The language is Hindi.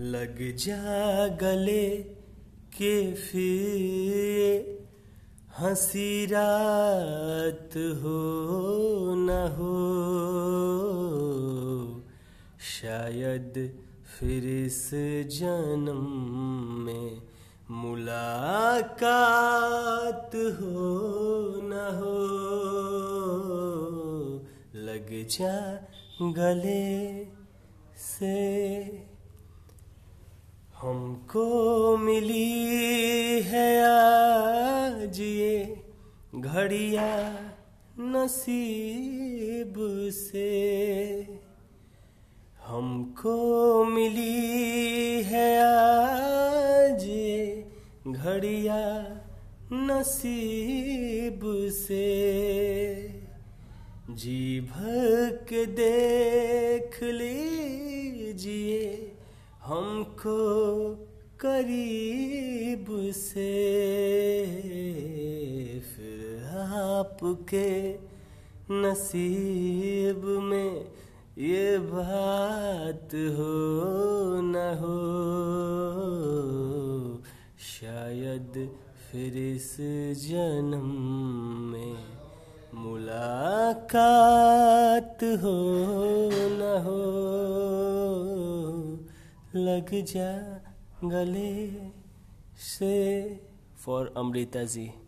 लग जा गले के फिर हँसी रात हो न हो। शायद फिर इस जन्म में मुलाकात हो न हो। लग जा गले से हमको मिली है आज ये घड़िया नसीब से। हमको मिली है आज ये घड़िया नसीब से। जी भर के देख लीजिए हमको करीब से फिर आपके नसीब में ये बात हो न हो, शायद फिर इस जन्म में मुलाकात हो न हो। लग जा गले से। फॉर अमृता जी।